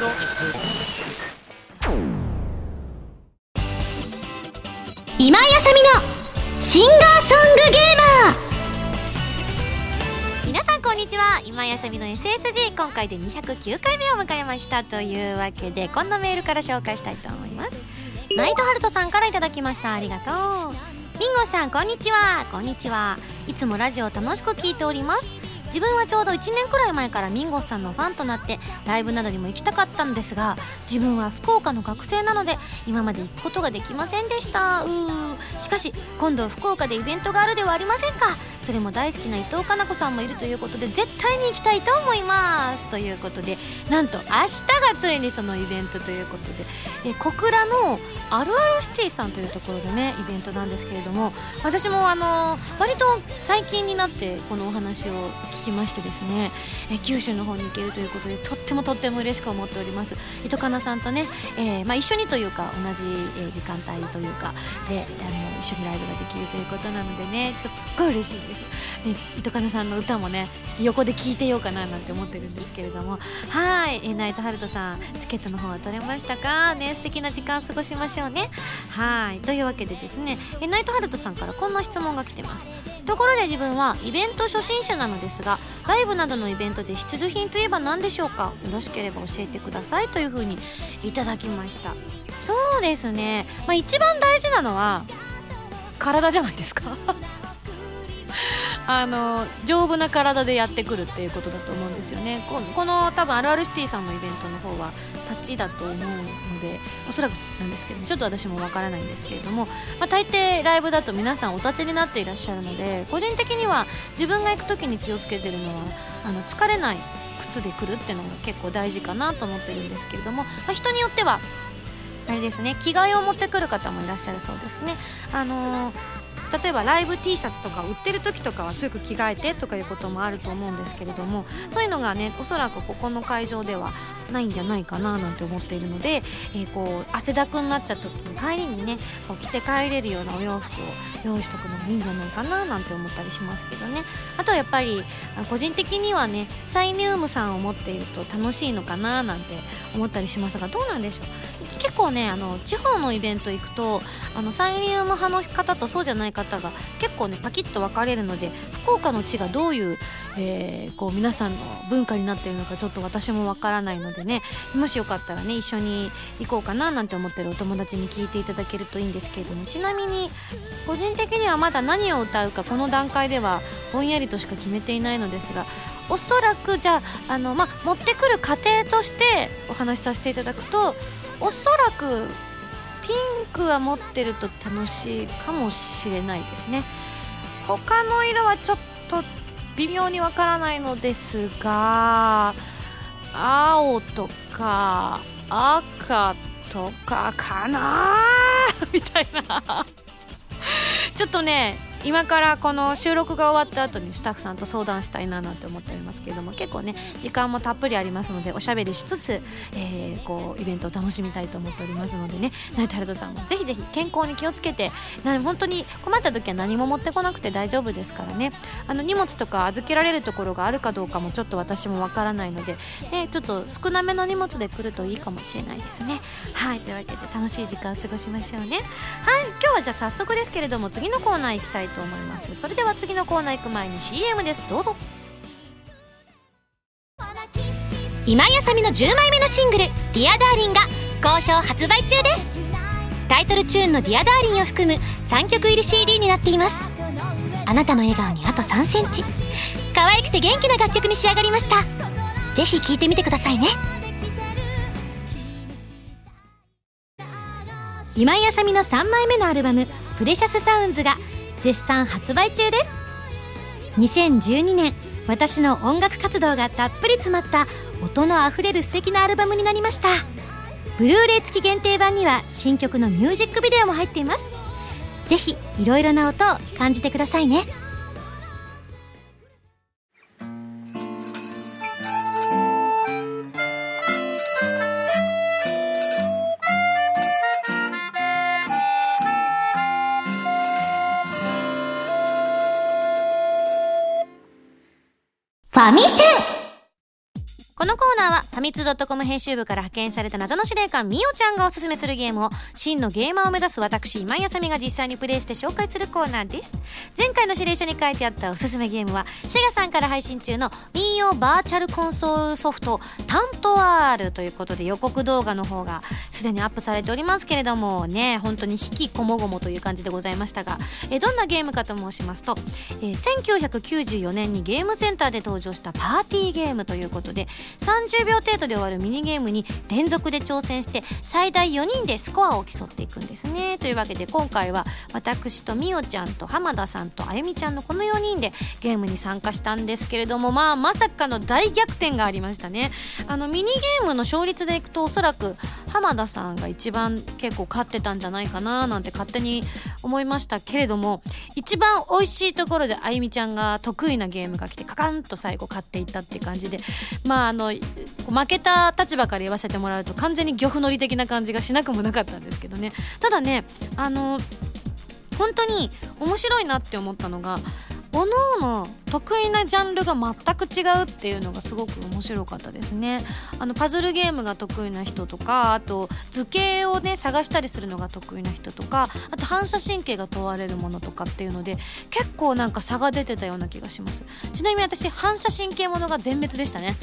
今井あさみのシンガーソングゲーマー。皆さんこんにちは。今井あさみの SSG 今回で209回目を迎えましたというわけでこんなメールから紹介したいと思います。ナイトハルトさんからいただきました。ありがとう。ミンゴさんこんにちは。こんにちは。いつもラジオ楽しく聞いております。自分はちょうど1年くらい前からミンゴスさんのファンとなってライブなどにも行きたかったんですが自分は福岡の学生なので今まで行くことができませんでした。うー。しかし今度福岡でイベントがあるではありませんか。それも大好きな伊藤かな子さんもいるということで絶対に行きたいと思います。ということでなんと明日がついにそのイベントということでえ小倉のあるあるシティさんというところでねイベントなんですけれども私もあの割と最近になってこのお話を聞きましてですねえ九州の方に行けるということでとってもとっても嬉しく思っております。伊藤かなさんとね、えーまあ、一緒にというか同じ、時間帯というかであの一緒にライブができるということなのでねちょっとすっごい嬉しいです。で伊藤かなさんの歌もねちょっと横で聴いてようかななんて思ってるんですけれども。はい、え、ナイトハルトさんチケットの方は取れましたか？ね素敵な時間過ごしましょうね。はいというわけでですねえーナイトハルトさんからこんな質問が来てます。ところで自分はイベント初心者なのですがライブなどのイベントで必需品といえば何でしょうか？よろしければ教えてください。というふうにいただきました。そうですね、まあ、一番大事なのは体じゃないですか。あの丈夫な体でやってくるっていうことだと思うんですよねここの多分あるあるシティさんのイベントの方は立ちだと思うのでおそらくなんですけどちょっと私もわからないんですけれども、まあ、大抵ライブだと皆さんお立ちになっていらっしゃるので個人的には自分が行く時に気をつけてるのはあの疲れない靴で来るっていうのが結構大事かなと思ってるんですけれども、まあ、人によってはあれですね着替えを持ってくる方もいらっしゃるそうですね。あのー例えばライブ T シャツとか売ってる時とかはすぐ着替えてとかいうこともあると思うんですけれどもそういうのがねおそらくここの会場ではないんじゃないかななんて思っているので、えーこう汗だくになっちゃった時に帰りにねこう着て帰れるようなお洋服を用意しとくのもいいんじゃないかななんて思ったりしますけどね。あとはやっぱり個人的にはねサイニウムさんを持っていると楽しいのかななんて思ったりしますがどうなんでしょう？結構ねあの地方のイベント行くとあのサイニウム派の方とそうじゃない方方が結構ねパキッと分かれるので福岡の地がどういう,、えーこう皆さんの文化になっているのかちょっと私もわからないのでねもしよかったらね一緒に行こうかななんて思ってるお友達に聞いていただけるといいんですけれどもちなみに個人的にはまだ何を歌うかこの段階ではぼんやりとしか決めていないのですがおそらくじゃああの、ま、持ってくる過程としてお話しさせていただくとおそらくピンクは持ってると楽しいかもしれないですね。他の色はちょっと微妙にわからないのですが青とか赤とかかなみたいな。ちょっとね今からこの収録が終わった後にスタッフさんと相談したいななんて思っておりますけれども結構ね時間もたっぷりありますのでおしゃべりしつつ、えーこうイベントを楽しみたいと思っておりますのでね。ナイトハルトさんもぜひぜひ健康に気をつけてな本当に困った時は何も持ってこなくて大丈夫ですからね。あの荷物とか預けられるところがあるかどうかもちょっと私もわからないので、ね、ちょっと少なめの荷物で来るといいかもしれないですね。はいというわけで楽しい時間を過ごしましょうね。はい今日はじゃあ早速ですけれども次のコーナー行きたいと思います。それでは次のコーナー行く前に CM です。どうぞ。今井麻美の10枚目のシングル「 Dear Darlingが好評発売中です。タイトルチューンの「ディアダーリンを含む3曲入り CD になっています。あなたの笑顔にあと3センチ。可愛くて元気な楽曲に仕上がりました。ぜひ聴いてみてくださいね。今井麻美の3枚目のアルバム「 Precious Sounds が絶賛発売中です。2012年私の音楽活動がたっぷり詰まった音のあふれる素敵なアルバムになりました。ブルーレイ付き限定版には新曲のミュージックビデオも入っています。ぜひいろいろな音を感じてくださいね。ファミセンこのコーナーはファミツー .com 編集部から派遣された謎の司令官みおちゃんがおすすめするゲームを真のゲーマーを目指す私今井あさみが実際にプレイして紹介するコーナーです。前回の指令書に書いてあったおすすめゲームはセガさんから配信中の民謡バーチャルコンソールソフトタントワールということで予告動画の方がすでにアップされておりますけれどもね本当に引きこもごもという感じでございましたがえどんなゲームかと申しますと、えー、1994年にゲームセンターで登場したパーティーゲームということで30秒程度で終わるミニゲームに連続で挑戦して最大4人でスコアを競っていくんですね。というわけで今回は私とみおちゃんと浜田さんとあゆみちゃんのこの4人でゲームに参加したんですけれどもまあまさかの大逆転がありましたね。あのミニゲームの勝率でいくとおそらく浜田さんが一番結構勝ってたんじゃないかななんて勝手に思いましたけれども一番美味しいところであゆみちゃんが得意なゲームが来てカカンと最後勝っていったって感じでまああの負けた立場から言わせてもらうと完全に漁夫乗り的な感じがしなくもなかったんですけどね。ただねあの本当に面白いなって思ったのがおのおの得意なジャンルが全く違うっていうのがすごく面白かったですね。あのパズルゲームが得意な人とかあと図形をね探したりするのが得意な人とかあと反射神経が問われるものとかっていうので結構なんか差が出てたような気がします。ちなみに私反射神経ものが全滅でしたね。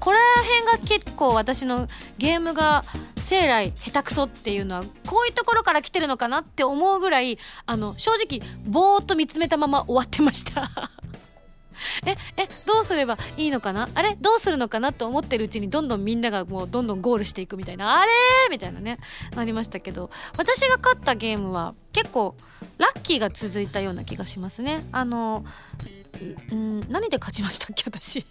これ辺が結構私のゲームが生来下手くそっていうのはこういうところから来てるのかなって思うぐらいあの正直ぼーっと見つめたまま終わってました。ええどうすればいいのかな？あれ？どうするのかなと思ってるうちにどんどんみんながもうどんどんゴールしていくみたいな。あれ？みたいなねなりましたけど。私が勝ったゲームは結構ラッキーが続いたような気がしますね。あのん何で勝ちましたっけ？私。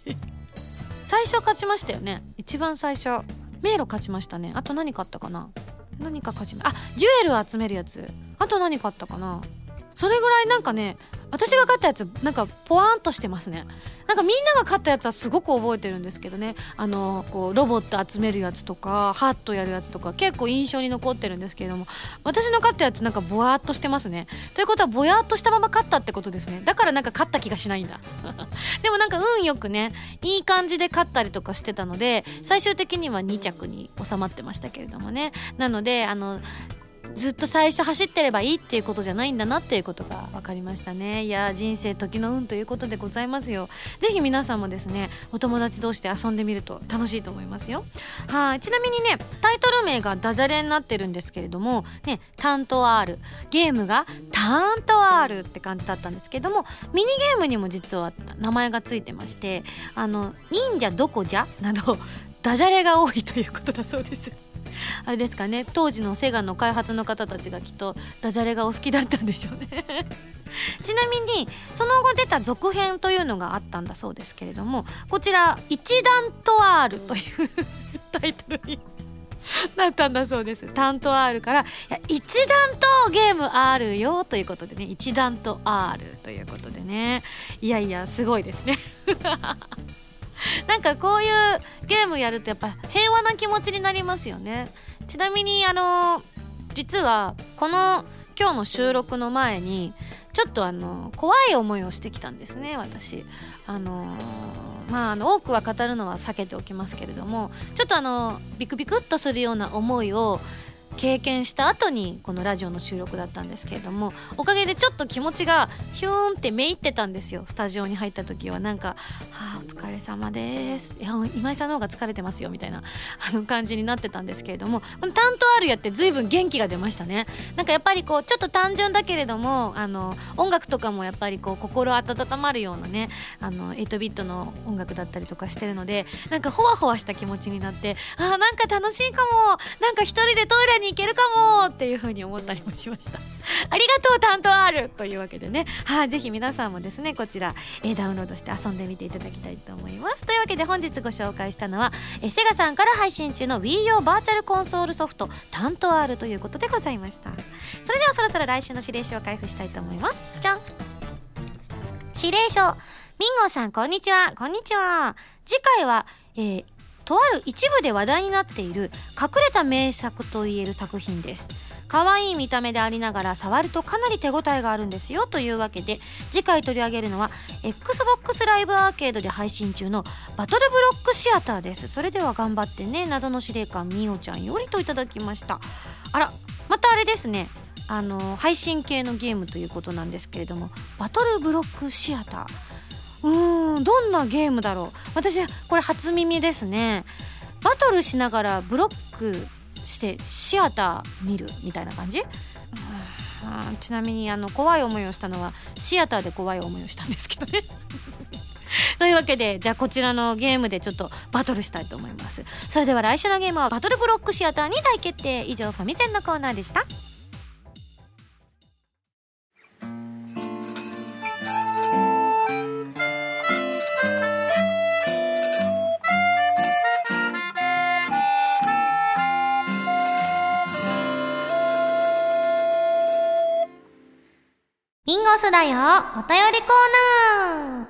最初勝ちましたよね。一番最初。迷路勝ちましたね。あと何買ったかな？何か勝ちあジュエル集めるやつ。あと何買ったかな？それぐらいなんかね私が買ったやつなんかポワンとしてますね。なんかみんなが買ったやつはすごく覚えてるんですけどね。あのこうロボット集めるやつとかハットやるやつとか結構印象に残ってるんですけれども。私の買ったやつなんかぼわっとしてますね。ということはぼやっとしたまま買ったってことですね。だからなんか買った気がしないんだ。でもなんか運よくねいい感じで買ったりとかしてたので最終的には2着に収まってましたけれどもね。なのであのずっと最初走ってればいいっていうことじゃないんだなっていうことが分かりましたね。いや人生時の運ということでございますよ。ぜひ皆さんもですねお友達同士で遊んでみると楽しいと思いますよ。はい。ちなみにねタイトル名がダジャレになってるんですけれどもねタント R ゲームがタント R って感じだったんですけどもミニゲームにも実は名前がついてましてあの忍者どこじゃ？などダジャレが多いということだそうです。あれですかね当時のセガの開発の方たちがきっとダジャレがお好きだったんでしょうね ちなみにその後出た続編というのがあったんだそうですけれどもこちら「一段と R」という タイトルに なったんだそうです。担当 R から、いや、一段とゲーム R よということでね、一段と R ということでね。いやいや、すごいですね。なんかこういうゲームやるとやっぱ平和な気持ちになりますよね。ちなみにあの実はこの今日の収録の前にちょっとあの怖い思いをしてきたんですね私。あのまああの多くは語るのは避けておきますけれどもちょっとあのビクビクっとするような思いを経験した後にこのラジオの収録だったんですけれどもおかげでちょっと気持ちがヒューンってめいってたんですよ。スタジオに入った時はなんか「はあお疲れ様です」いや今井さんの方が疲れてますよ。みたいなあの感じになってたんですけれどもこの担当あるやって随分元気が出ましたね。なんかやっぱりこうちょっと単純だけれどもあの音楽とかもやっぱりこう心温まるようなねあの8ビットの音楽だったりとかしてるのでなんかほわほわした気持ちになってあなんか楽しいかも。なんか一人でトイレにに行けるかもっていうふうに思ったりもしました。ありがとう担当あるというわけでね。はい、ぜひ皆さんもですねこちら、えダウンロードして遊んでみていただきたいと思います。というわけで本日ご紹介したのはえセガさんから配信中の Wii U バーチャルコンソールソフト担当あるということでございました。それではそろそろ来週の指令書を開封したいと思います。じゃん。指令書。ミンゴさんこんにちは。こんにちは。次回は、えー、とある一部で話題になっている隠れた名作といえる作品です。可愛い見た目でありながら触るとかなり手応えがあるんですよというわけで次回取り上げるのは XBOX ライブアーケードで配信中のバトルブロックシアターです。それでは頑張ってね謎の司令官みおちゃんよりといただきました。あらまたあれですね。あの配信系のゲームということなんですけれどもバトルブロックシアター。うーんどんなゲームだろう。私これ初耳ですね。バトルしながらブロックしてシアター見るみたいな感じ？ちなみにあの怖い思いをしたのはシアターで怖い思いをしたんですけどね。というわけでじゃあこちらのゲームでちょっとバトルしたいと思います。それでは来週のゲームはバトルブロックシアターに大決定。以上ファミセンのコーナーでした。ミンゴスだよ。お便りコーナ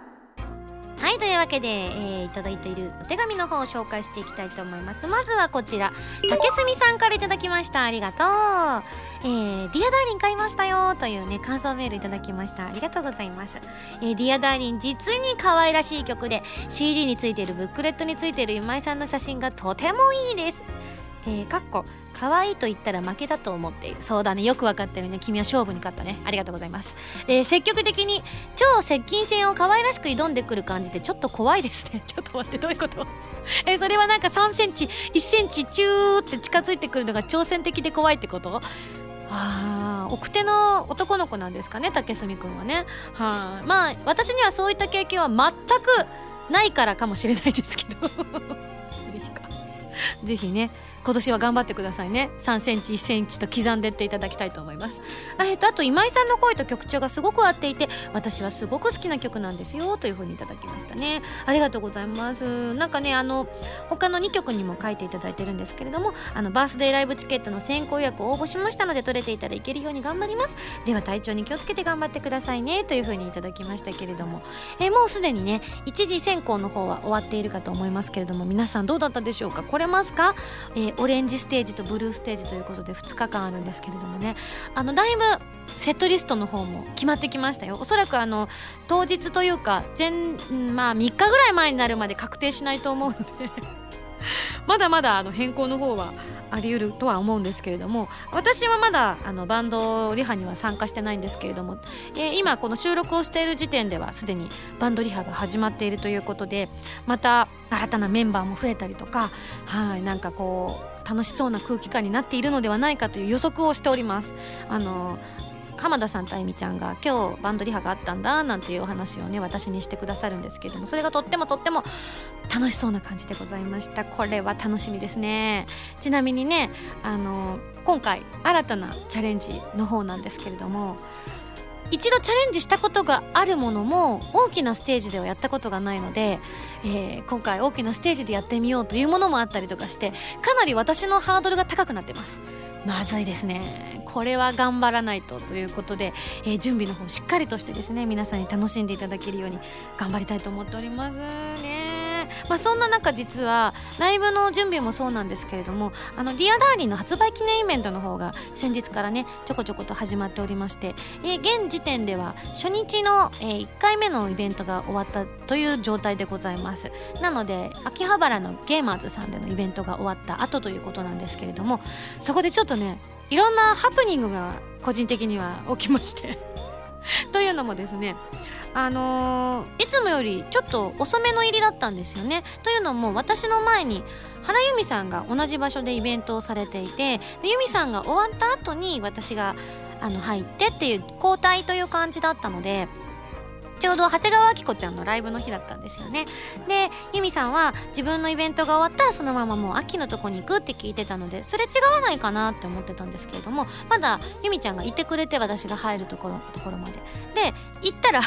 ー。はいというわけで、えー、いただいているお手紙の方を紹介していきたいと思います。まずはこちら。竹住さんからいただきました。ありがとう。えー、 Dear Darling買いましたよというね感想メールいただきました。ありがとうございます、えー、 Dear Darling実に可愛らしい曲で CD についているブックレットについている今井さんの写真がとてもいいです。えー、かっこ可愛いと言ったら負けだと思っている。そうだね。よく分かってるね。君は勝負に勝ったね。ありがとうございます、えー、積極的に超接近戦を可愛らしく挑んでくる感じでちょっと怖いですね。ちょっと待ってどういうこと？えー、それはなんか3センチ1センチチューって近づいてくるのが挑戦的で怖いってこと？あ奥手の男の子なんですかね？竹住君はね。は、まあ私にはそういった経験は全くないからかもしれないですけど。嬉しか。ぜひね。今年は頑張ってくださいね。3センチ1センチと刻んでっていただきたいと思います。あ,、えっと、あと今井さんの声と曲調がすごく合っていて私はすごく好きな曲なんですよというふうにいただきましたね。ありがとうございます。なんかねあの他の2曲にも書いていただいてるんですけれどもあのバースデーライブチケットの先行予約を応募しましたので取れていたらいけるように頑張ります。では体調に気をつけて頑張ってくださいねというふうにいただきましたけれども。えもうすでにね一次選考の方は終わっているかと思いますけれども皆さんどうだったでしょうか？来れますか、えー、オレンジステージとブルーステージということで2日間あるんですけれどもね。あのだいぶセットリストの方も決まってきましたよ。おそらくあの当日というか前まあ3日ぐらい前になるまで確定しないと思うので。まだまだあの変更の方はあり得るとは思うんですけれども私はまだあのバンドリハには参加してないんですけれども、えー、今この収録をしている時点ではすでにバンドリハが始まっているということでまた新たなメンバーも増えたりとかはいなんかこう楽しそうな空気感になっているのではないかという予測をしております。あの浜田さんとあゆみちゃんが今日バンドリハがあったんだなんていうお話をね私にしてくださるんですけれどもそれがとってもとっても楽しそうな感じでございました。これは楽しみですね。ちなみにねあの今回新たなチャレンジの方なんですけれども一度チャレンジしたことがあるものも大きなステージではやったことがないので、えー、今回大きなステージでやってみようというものもあったりとかしてかなり私のハードルが高くなってます。まずいですね。これは頑張らないとということで、えー、準備の方しっかりとしてですね皆さんに楽しんでいただけるように頑張りたいと思っておりますね。まあ、そんな中実はライブの準備もそうなんですけれどもあの Dear Darling の発売記念イベントの方が先日からねちょこちょこと始まっておりまして、えー、現時点では初日の、えー、1回目のイベントが終わったという状態でございます。なので秋葉原のゲーマーズさんでのイベントが終わった後ということなんですけれどもそこでちょっとねいろんなハプニングが個人的には起きまして というのもですねあのー、いつもよりちょっと遅めの入りだったんですよね。というのも私の前に原由美さんが同じ場所でイベントをされていて由美さんが終わった後に私があの入ってっていう交代という感じだったのでちょうど長谷川明子ちゃんのライブの日だったんですよねで由美さんは自分のイベントが終わったらそのままもう秋のとこに行くって聞いてたのですれ違わないかなって思ってたんですけれどもまだ由美ちゃんがいてくれて私が入るところところまでで行ったら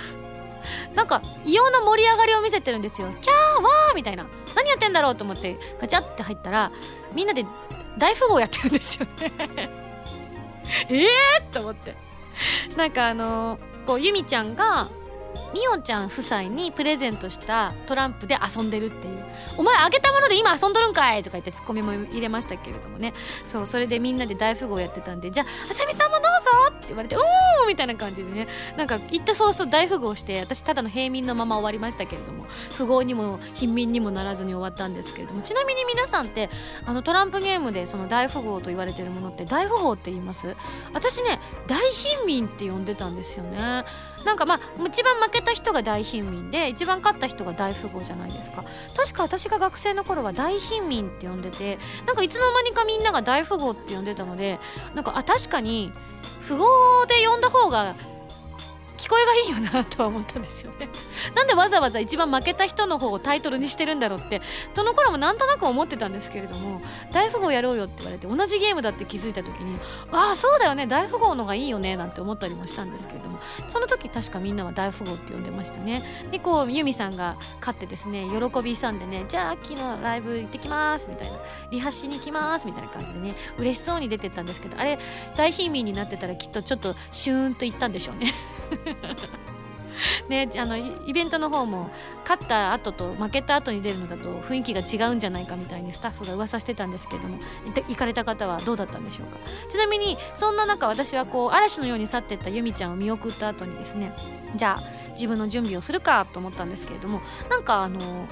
なんか異様な盛り上がりを見せてるんですよ。キャーわーみたいな。何やってんだろうと思ってガチャって入ったらみんなで大富豪やってるんですよね。ええと思って。なんかあのー、こうゆみちゃんがみおちゃん夫妻にプレゼントしたトランプで遊んでるっていう「お前あげたもので今遊んどるんかい!」とか言ってツッコミも入れましたけれどもねそうそれでみんなで大富豪やってたんで「じゃああさみさんもどうぞ!」って言われて「うーん!」みたいな感じでねなんか行った早々大富豪して私ただの平民のまま終わりましたけれども富豪にも貧民にもならずに終わったんですけれどもちなみに皆さんってあのトランプゲームでその大富豪と言われてるものって大富豪って言います？私ね大貧民って呼んでたんですよねなんかまあ一番負けた人が大貧民で一番勝った人が大富豪じゃないですか。確か私が学生の頃は大貧民って呼んでてなんかいつの間にかみんなが大富豪って呼んでたのでなんかあ確かに富豪で呼んだ方が聞こえがいいよなとは思ったんですよね。なんでわざわざ一番負けた人の方をタイトルにしてるんだろうってその頃もなんとなく思ってたんですけれども大富豪やろうよって言われて同じゲームだって気づいた時にああそうだよね大富豪のがいいよねなんて思ったりもしたんですけれどもその時確かみんなは大富豪って呼んでましたね。でこうユミさんが勝ってですね喜びさんでねじゃあ秋のライブ行ってきますみたいな。リハしに行きますみたいな感じでね嬉しそうに出てったんですけどあれ大貧民になってたらきっとちょっとシューンといったんでしょうね。ね、あのイベントの方も勝った後と負けた後に出るのだと雰囲気が違うんじゃないかみたいにスタッフが噂してたんですけども行かれた方はどうだったんでしょうか。ちなみにそんな中私はこう嵐のように去ってった由美ちゃんを見送った後にですねじゃあ自分の準備をするかと思ったんですけれどもなんかあの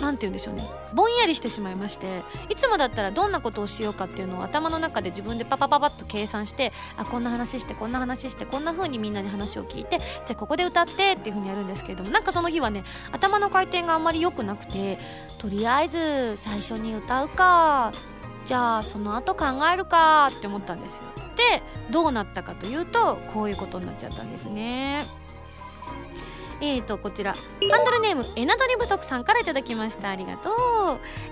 何て言うんでしょうね。ぼんやりしてしまいましていつもだったらどんなことをしようかっていうのを頭の中で自分でパパパパッと計算してあこんな話してこんな話してこんな風にみんなに話を聞いてじゃあここで歌ってっていう風にやるんですけれどもなんかその日はね頭の回転があんまり良くなくてとりあえず最初に歌うかじゃあその後考えるかって思ったんですよ。でどうなったかというとこういうことになっちゃったんですね。えーとこちら。ハンドルネームエナドリ不足さんから頂きました。ありがとう、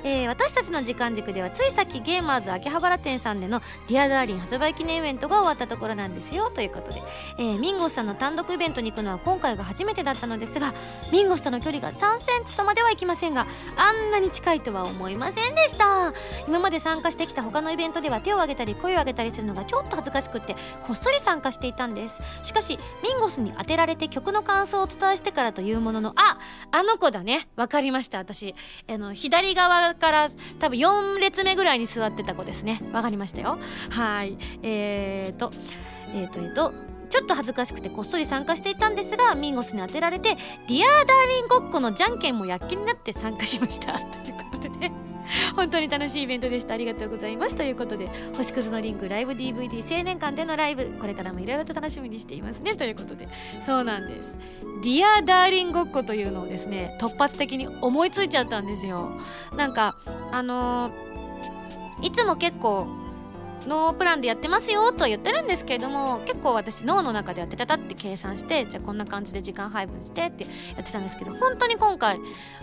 えー、私たちの時間軸ではついさっきゲーマーズ秋葉原店さんでの「 Dear Darling 発売記念イベントが終わったところなんですよ。ということで、えー、ミンゴスさんの単独イベントに行くのは今回が初めてだったのですがミンゴスとの距離が3センチとまではいきませんがあんなに近いとは思いませんでした。今まで参加してきた他のイベントでは手を挙げたり声を上げたりするのがちょっと恥ずかしくてこっそり参加していたんです。しかしミンゴスに当てられて曲の感想を伝えしてからというもののああの子だね。分かりました私。あの左側から多分4列目ぐらいに座ってた子ですね。分かりましたよ。はい。えーとえーとえーとちょっと恥ずかしくてこっそり参加していたんですがミンゴスに当てられて「ディアーダーリンごっこ」のじゃんけんも躍起になって参加しました。ということでね。本当に楽しいイベントでした。ありがとうございます。ということで星屑のリングライブ DVD 青年館でのライブこれからもいろいろと楽しみにしていますね。ということでそうなんです。 Dear Darling ごっこというのをですね突発的に思いついちゃったんですよ。なんかあのー、いつも結構ノープランでやってますよとは言ってるんですけれども結構私脳の中ではてたたって計算してじゃあこんな感じで時間配分してってやってたんですけど本当に今回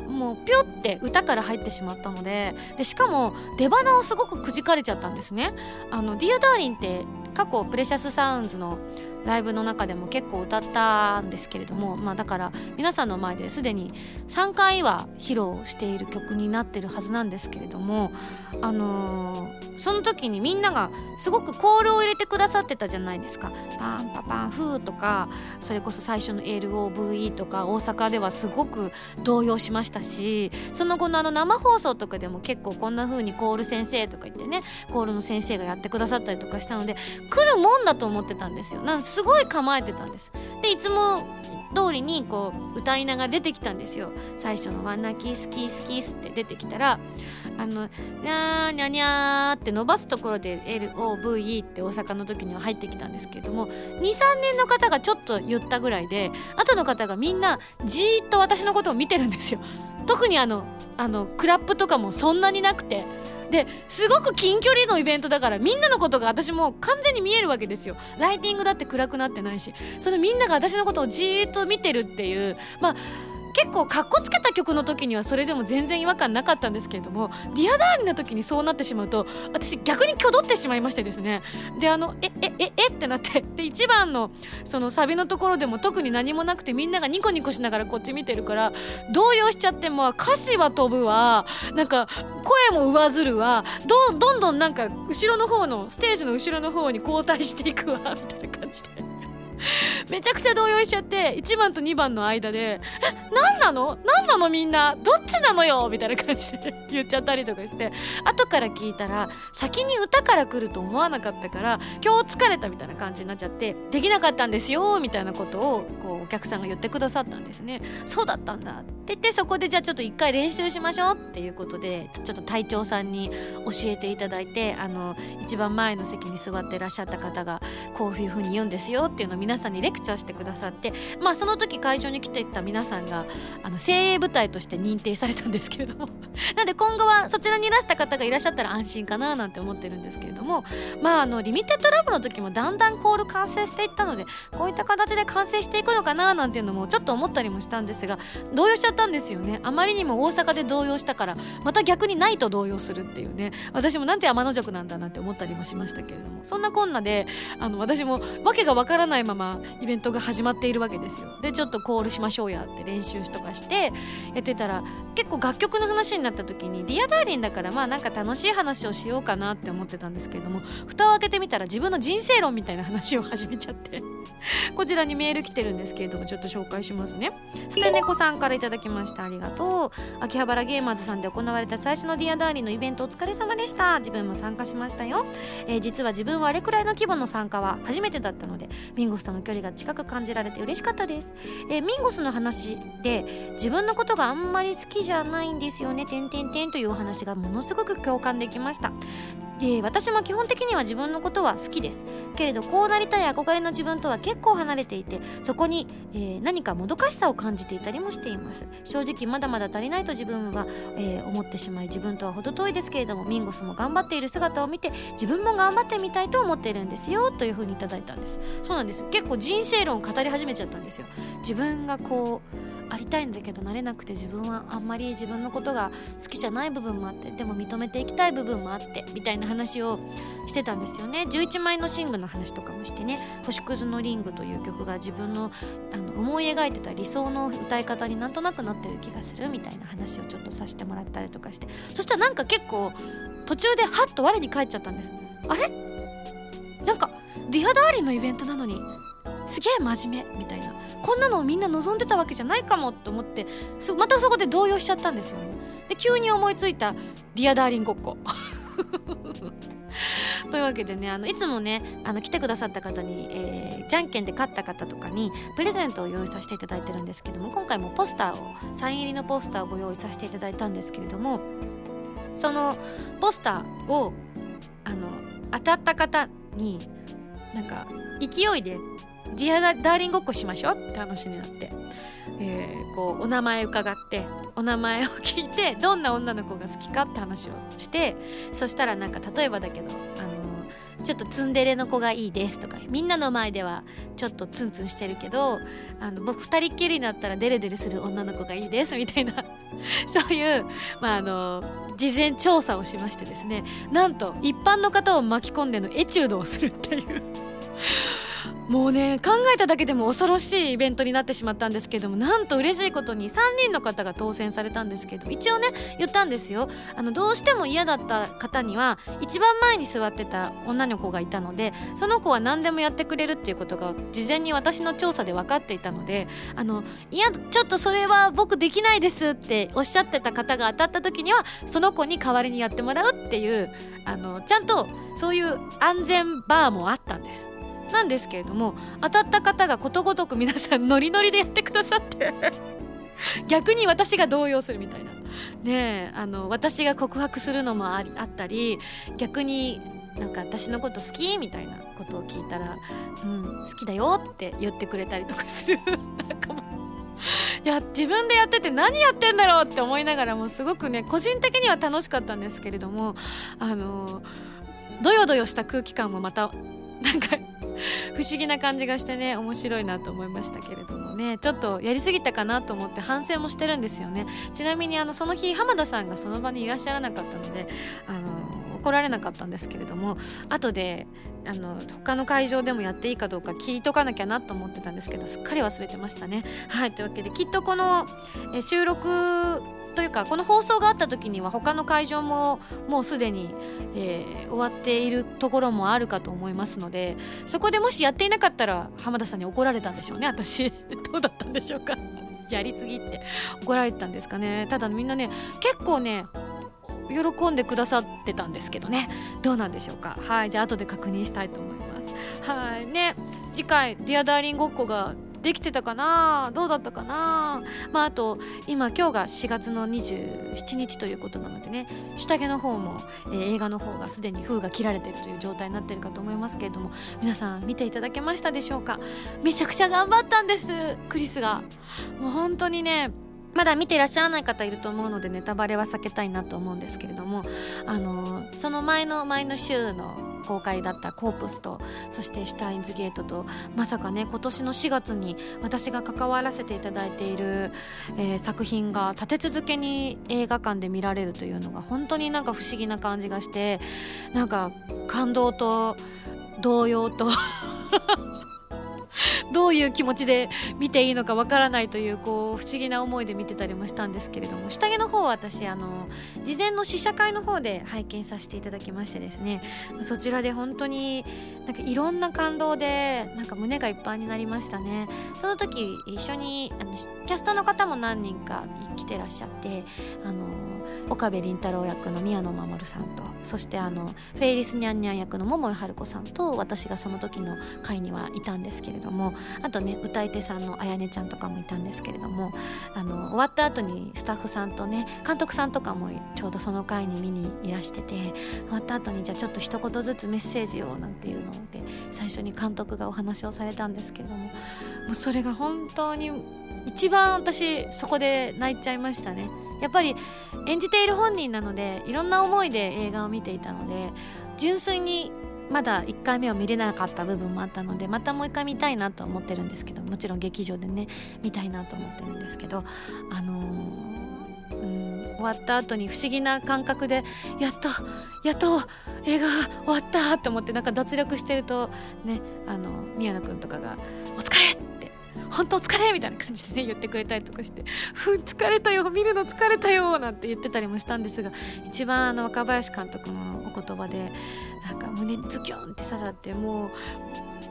もうピョって歌から入ってしまったのででしかも出花をすごくくじかれちゃったんですね。あの Dear Darling って過去 Precious Sounds のライブの中でも結構歌ったんですけれども、まあ、だから皆さんの前ですでに3回は披露している曲になってるはずなんですけれども、あのー、その時にみんながすごくコールを入れてくださってたじゃないですか「パンパパンフー」とかそれこそ最初の LOVE とか大阪ではすごく動揺しましたしその後のあの生放送とかでも結構こんな風にコール先生とか言ってねコールの先生がやってくださったりとかしたので来るもんだと思ってたんですよ。なんすごい構えてたんです。でいつも通りにこう歌いながら出てきたんですよ。最初の「ワンナキースキースキース」って出てきたらあの「にゃーにゃにゃー」って伸ばすところで「LOVE」って大阪の時には入ってきたんですけれども23年の方がちょっと言ったぐらいで後の方がみんなじーっと私のことを見てるんですよ。特にあのあのクラップとかもそんなになくて。ですごく近距離のイベントだからみんなのことが私も完全に見えるわけですよ。ライティングだって暗くなってないし。そのみんなが私のことをじーっと見てるっていうまあ結構かっこつけた曲の時にはそれでも全然違和感なかったんですけれどもディアダーリの時にそうなってしまうと私逆にキョドってしまいましてですね。であのええええってなって で一番のそのサビのところでも特に何もなくてみんながニコニコしながらこっち見てるから動揺しちゃってまあ歌詞は飛ぶわ。なんか声も上ずるわ。どどんどんなんか後ろの方のステージの後ろの方に後退していくわ。みたいな感じで。めちゃくちゃ動揺しちゃって1番と2番の間で「え何なの？何なの？みんなどっちなのよ」みたいな感じで 言っちゃったりとかして後から聞いたら先に歌から来ると思わなかったから今日疲れたみたいな感じになっちゃってできなかったんですよみたいなことをこうお客さんが言ってくださったんですね。そうだったんだって言ってそこでじゃあちょっと一回練習しましょうっていうことでちょっと隊長さんに教えていただいてあの一番前の席に座ってらっしゃった方がこういう風に言うんですよっていうのを皆さんにレクチャーしてくださってまあその時会場に来ていた皆さんがあの精鋭部隊として認定されたんですけれども なんで今後はそちらにいらした方がいらっしゃったら安心かななんて思ってるんですけれどもまああのリミテッドラブの時もだんだんコール完成していったのでこういった形で完成していくのかななんていうのもちょっと思ったりもしたんですが動揺しちゃったんですよね。あまりにも大阪で動揺したからまた逆にないと動揺するっていうね。私もなんて天邪鬼なんだなんて思ったりもしましたけれどもそんなこんなであの私も訳がわからないままイベントが始まっているわけですよ。でちょっとコールしましょうやって練習とかしてやってたら結構楽曲の話になった時に「ディアダーリンだからまあなんか楽しい話をしようかなって思ってたんですけれども蓋を開けてみたら自分の人生論みたいな話を始めちゃって こちらにメール来てるんですけれどもちょっと紹介しますね。ステネコさんから頂きました。ありがとう。秋葉原ゲーマーズさんで行われた最初の Dear Darling のイベントお疲れ様でした。自分も参加しましたよ、えー、実は自分はあれくらいの規模の参加は初めてだったのでミンゴスとの距離が近く感じられて嬉しかったです、えー、ミンゴスの話で自分のことがあんまり好きじゃないんですよね。てんてんてんというお話がものすごく共感できました。で私も基本的には自分のことは好きです。けれどこうなりたい憧れの自分とは結構離れていてそこに、えー、何かもどかしさを感じていたりもしています。正直まだまだ足りないと自分は、えー、思ってしまい自分とは程遠いですけれどもミンゴスも頑張っている姿を見て自分も頑張ってみたいと思っているんですよというふうにいただいたんです。そうなんです。結構人生論語り始めちゃったんですよ。自分がこうありたいんだけどなれなくて自分はあんまり自分のことが好きじゃない部分もあってでも認めていきたい部分もあってみたいな話をしてたんですよね。11枚のシングの話とかもしてね「星屑のリング」という曲が自分のあの思い描いてた理想の歌い方になんとなくなってる気がするみたいな話をちょっとさせてもらったりとかして。そしたらなんか結構途中でハッと我に返っちゃったんです。あれ？なんかディアダーリンのイベントなのにすげえ真面目みたいな。こんなのをみんな望んでたわけじゃないかもと思ってまたそこで動揺しちゃったんですよね。で急に思いついた「 Dear Darlingごっこ」というわけでねあのいつもねあの来てくださった方に、えー、じゃんけんで勝った方とかにプレゼントを用意させていただいてるんですけども今回もポスターをサイン入りのポスターをご用意させていただいたんですけれどもそのポスターをあの当たった方になんか勢いで Dear Darling ごっこしましょう。って話になって、えー、こうお名前伺ってお名前を聞いてどんな女の子が好きかって話をしてそしたらなんか例えばだけどあのちょっとツンデレの子がいいですとかみんなの前ではちょっとツンツンしてるけどあの僕2人っきりになったらデレデレする女の子がいいですみたいな そういう、まあ、あの事前調査をしましてですね。なんと一般の方を巻き込んでのエチュードをするっていう。もうね考えただけでも恐ろしいイベントになってしまったんですけどもなんと嬉しいことに3人の方が当選されたんですけど一応ね言ったんですよ。あのどうしても嫌だった方には一番前に座ってた女の子がいたのでその子は何でもやってくれるっていうことが事前に私の調査で分かっていたのであのいやちょっとそれは僕できないですっておっしゃってた方が当たった時にはその子に代わりにやってもらうっていうあのちゃんとそういう安全バーもあったんです。なんですけれども当たった方がことごとく皆さんノリノリでやってくださって 逆に私が動揺するみたいな。ねあの私が告白するのもありあったり逆になんか私のこと好きみたいなことを聞いたら「うん好きだよ」って言ってくれたりとかする。なんかもういや自分でやってて何やってんだろうって思いながらもすごくね個人的には楽しかったんですけれどもあのどよどよした空気感もまたなんか 不思議な感じがしてね面白いなと思いましたけれどもねちょっとやりすぎたかなと思って反省もしてるんですよねちなみにあのその日浜田さんがその場にいらっしゃらなかったのであの怒られなかったんですけれども後であの他の会場でもやっていいかどうか聞いとかなきゃなと思ってたんですけどすっかり忘れてましたね。はいというわけできっとこの収録というかこの放送があった時には他の会場ももうすでに、えー、終わっているところもあるかと思いますのでそこでもしやっていなかったら浜田さんに怒られたんでしょうね私。どうだったんでしょうか。やりすぎって。怒られてたんですかね。ただみんなね結構ね喜んでくださってたんですけどね。どうなんでしょうか。はいじゃあ後で確認したいと思います。はいね次回「ディアダーリンごっこ」ができてたかな？どうだったかな？まああと今今日が4月の27日ということなのでね下着の方も、えー、映画の方がすでに封が切られてるという状態になってるかと思いますけれども皆さん見ていただけましたでしょうか？めちゃくちゃ頑張ったんですクリスが。もう本当にねまだ見ていらっしゃらない方いると思うのでネタバレは避けたいなと思うんですけれどもあのその前の前の週の公開だったコープスとそしてシュタインズゲートとまさかね今年の4月に私が関わらせていただいている、えー、作品が立て続けに映画館で見られるというのが本当になんか不思議な感じがしてなんか感動と動揺と どういう気持ちで見ていいのかわからないというこう不思議な思いで見てたりもしたんですけれども下着の方は私あの事前の試写会の方で拝見させていただきましてですね。そちらで本当になんかいろんな感動でなんか胸がいっぱいになりましたね。その時一緒にあのキャストの方も何人か来てらっしゃってあの岡部倫太郎役の宮野真守さんとそしてあのフェイリスニャンニャン役の桃井春子さんと私がその時の会にはいたんですけれどもあとね歌い手さんのあやねちゃんとかもいたんですけれどもあの終わった後にスタッフさんとね監督さんとかもちょうどその会に見にいらしてて終わった後にじゃあちょっと一言ずつメッセージをなんていうので最初に監督がお話をされたんですけれどももうそれが本当に一番私そこで泣いちゃいましたね。やっぱり演じている本人なのでいろんな思いで映画を見ていたので純粋にまだ1回目を見れなかった部分もあったのでまたもう一回見たいなと思ってるんですけどもちろん劇場でね見たいなと思ってるんですけどあのー、うん終わった後に不思議な感覚でやっとやっと映画終わったと思ってなんか脱力してるとねあの宮野君とかが「お疲れ!」本当疲れみたいな感じでね言ってくれたりとかして「ふん疲れたよ見るの疲れたよ」なんて言ってたりもしたんですが一番あの若林監督のお言葉でなんか胸にズキュンって刺さってもう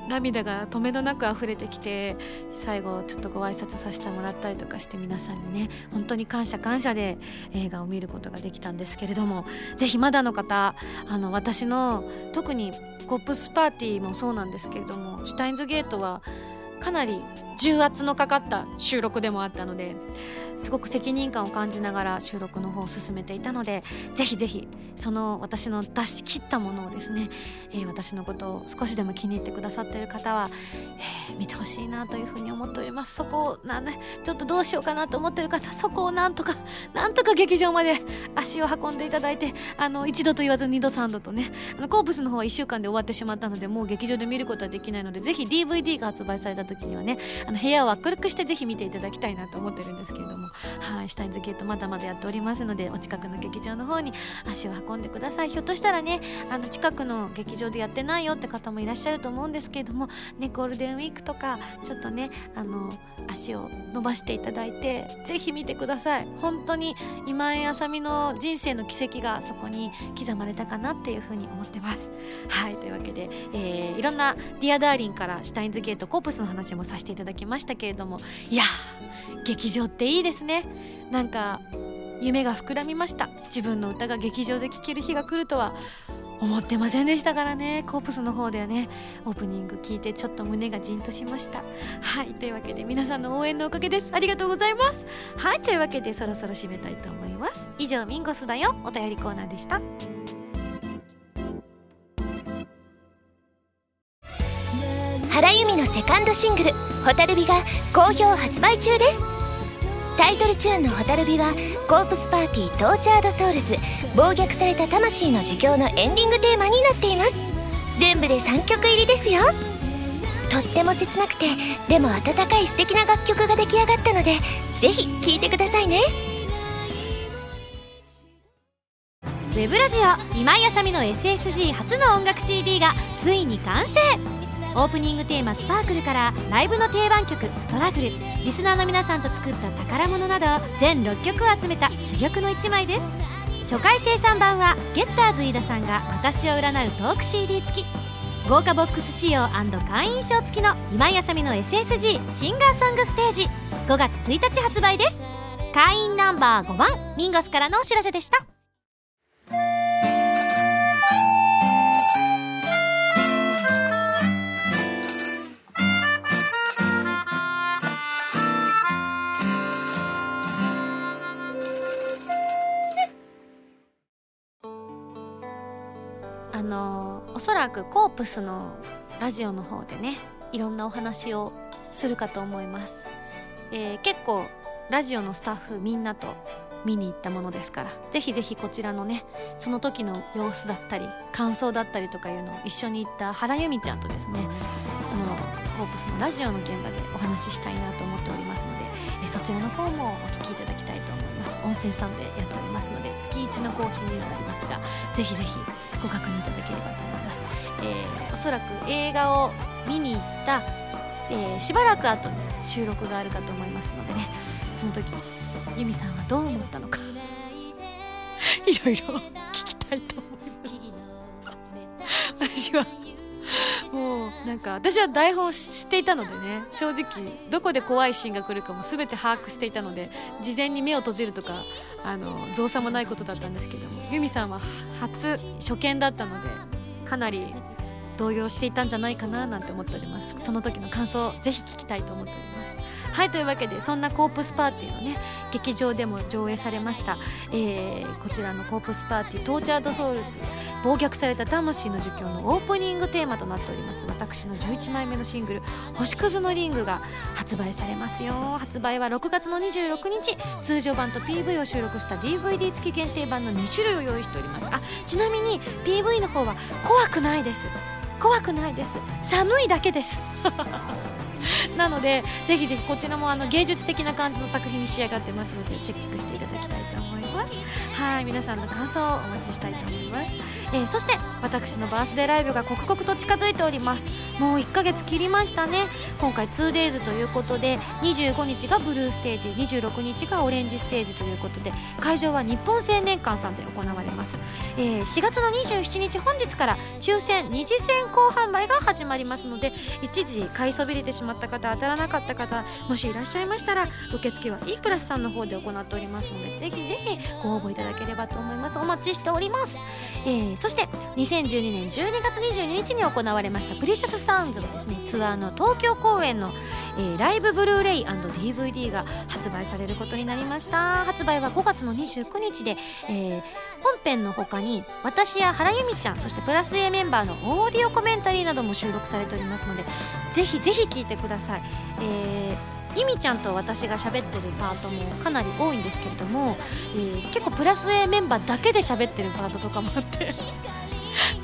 涙が止めどなく溢れてきて最後ちょっとご挨拶させてもらったりとかして皆さんにね本当に感謝感謝で映画を見ることができたんですけれどもぜひまだの方あの私の特にコップスパーティーもそうなんですけれどもシュタインズゲートはかなり重圧のかかった収録でもあったのですごく責任感を感じながら収録の方を進めていたのでぜひぜひその私の出し切ったものをですね、えー、私のことを少しでも気に入ってくださっている方は、えー、見てほしいなというふうに思っております。そこをな、ね、ちょっとどうしようかなと思っている方そこをなんとか なんとか劇場まで 足を運んでいただいてあの一度と言わず二度三度とねあのコープスの方は1週間で終わってしまったのでもう劇場で見ることはできないのでぜひ DVD が発売された時にはねの部屋を明るくしてぜひ見ていただきたいなと思ってるんですけれども。はいシュタインズゲートまだまだやっておりますのでお近くの劇場の方に足を運んでください。ひょっとしたらねあの近くの劇場でやってないよって方もいらっしゃると思うんですけれどもねゴールデンウィークとかちょっとねあの足を伸ばしていただいてぜひ見てください。本当に今井あさみの人生の軌跡がそこに刻まれたかなっていうふうに思ってます。はいというわけで、えー、いろんなディアダーリンからシュタインズゲートコープスの話もさせていただきましたけれどもいや劇場っていいですね。なんか夢が膨らみました。自分の歌が劇場で聴ける日が来るとは。思ってませんでしたからね。コープスの方ではねオープニング聞いてちょっと胸がじんとしました。はいというわけで皆さんの応援のおかげです。ありがとうございます。はいというわけでそろそろ締めたいと思います。以上ミンゴスだよ。お便りコーナーでした。原由美のセカンドシングル「蛍火」が好評発売中です。タイトルチューンの「蛍火」はコープスパーティートーチャードソウルズ暴虐された魂の呪叫のエンディングテーマになっています。全部で3曲入りですよ。とっても切なくてでも温かい素敵な楽曲が出来上がったのでぜひ聴いてくださいね。ウェブラジオ今井あさみの SSG 初の音楽 CD がついに完成。オープニングテーマ「スパークル」からライブの定番曲「ストラグル」リスナーの皆さんと作った宝物など全6曲を集めた珠玉の1枚です。初回生産版はゲッターズ飯田さんが私を占うトーク CD 付き。豪華ボックス仕様会員証付きの今井あさみの SSG シンガーソングステージ。5月1日発売です。会員ナンバー5番ミンゴスからのお知らせでした。そらくコープスのラジオの方でねいろんなお話をするかと思います、えー、結構ラジオのスタッフみんなと見に行ったものですからぜひぜひこちらのねその時の様子だったり感想だったりとかいうのを一緒に行った原由美ちゃんとですねそのコープスのラジオの現場でお話ししたいなと思っておりますのでえそちらの方もお聞きいただきたいと思います。音声さんでやっておりますので月1の更新になりますがぜひぜひご確認いただければと思います、えー、おそらく映画を見に行った、えー、しばらく後に収録があるかと思いますのでねその時由美さんはどう思ったのか いろいろ聞きたいと思います。私はもうなんか私は台本を知っていたのでね正直どこで怖いシーンが来るかも全て把握していたので事前に目を閉じるとかあの造作もないことだったんですけども由美さんは初初見だったのでかなり動揺していたんじゃないかななんて思っております。その時の感想をぜひ聞きたいと思っております。はいというわけでそんなコープスパーティーのね劇場でも上映されました、えー、こちらのコープスパーティートーチャードソウルズ暴虐された魂の呪叫のオープニングテーマとなっております。私の11枚目のシングル「星屑のリング」が発売されますよ。発売は6月の26日。通常版と PV を収録した DVD 付き限定版の2種類を用意しております。あちなみに PV の方は怖くないです。怖くないです。寒いだけです。なのでぜひぜひこちらもあの芸術的な感じの作品に仕上がってますのでチェックしていただきたいと思います。はい皆さんの感想をお待ちしたいと思います、えー、そして私のバースデーライブが刻々と近づいております。もう1ヶ月切りましたね。今回 2days ということで25日がブルーステージ26日がオレンジステージということで会場は日本青年館さんで行われます、えー、4月の27日本日から抽選二次選考販売が始まりますので一時買いそびれてしまった方当たらなかった方もしいらっしゃいましたら受付は E プラスさんの方で行っておりますのでぜひぜひご応募いただければと思います。お待ちしております、えー、そして2012年12月22日に行われましたプレシャスサウンズのですねツアーの東京公演の、えー、ライブブルーレイ &DVD が発売されることになりました。発売は5月の29日で、えー、本編の他に私や原由美ちゃんそしてプラス A メンバーのオーディオコメンタリーなども収録されておりますのでぜひぜひ聴いてください、えーゆみちゃんと私が喋ってるパートもかなり多いんですけれども、えー、結構プラス A メンバーだけで喋ってるパートとかもあって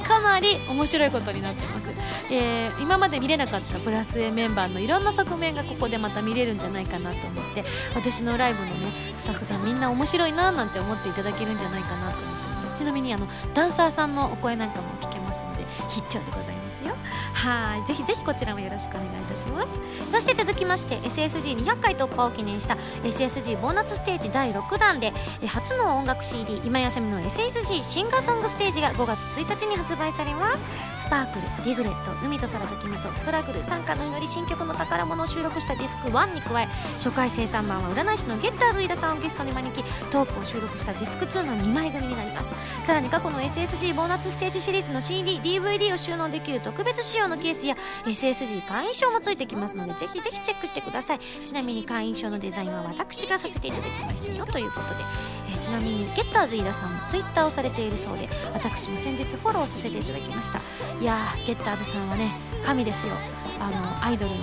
かなり面白いことになってます、えー、今まで見れなかったプラス A メンバーのいろんな側面がここでまた見れるんじゃないかなと思って私のライブのねスタッフさんみんな面白いななんて思っていただけるんじゃないかなと思ってます。ちなみにあのダンサーさんのお声なんかも聞けますので必聴でございます。はいぜひぜひこちらもよろしくお願いいたします。そして続きまして SSG200 回突破を記念した SSG ボーナスステージ第6弾で初の音楽 CD 今休みの SSG シンガーソングステージが5月1日に発売されます。スパークルリグレット海と空と君とストラグル参加の祈り新曲の宝物を収録したディスク1に加え初回生産版は占い師のゲッターズ飯田さんをゲストに招きトークを収録したディスク2の2枚組になります。さらに過去の SSG ボーナスステージシリーズの CDDVD を収納できる特別仕様のケースや SSG 会員証もついてきますのでぜひぜひチェックしてください。ちなみに会員証のデザインは私がさせていただきましたよということで、え、ちなみにゲッターズ飯田さんもツイッターをされているそうで私も先日フォローさせていただきました。いやーゲッターズさんはね神ですよ。あのアイドルの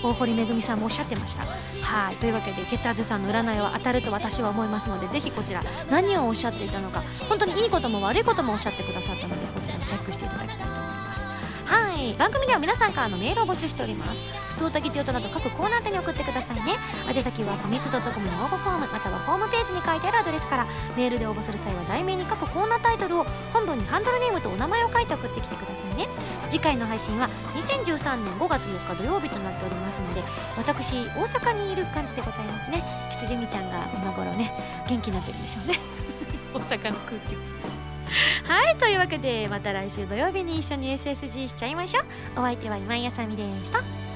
大堀めさんもおっしゃってました。はい。というわけでゲッターズさんの占いは当たると私は思いますのでぜひこちら何をおっしゃっていたのか本当にいいことも悪いこともおっしゃってくださったのでこちらもチェックしていただきたい番組では皆さんからのメールを募集しております。普通歌ぎて歌など各コーナー宛に送ってくださいね。宛先はファミツドットコムの応募フォームまたはホームページに書いてあるアドレスからメールで応募する際は題名に各コーナータイトルを本文にハンドルネームとお名前を書いて送ってきてくださいね。次回の配信は2013年5月4日土曜日となっておりますので私大阪にいる感じでございますね。きっとゆみちゃんが今頃ね元気になってるんでしょうね。大阪の空気ですはいというわけでまた来週土曜日に一緒に SSG しちゃいましょうお相手は今井あさみでした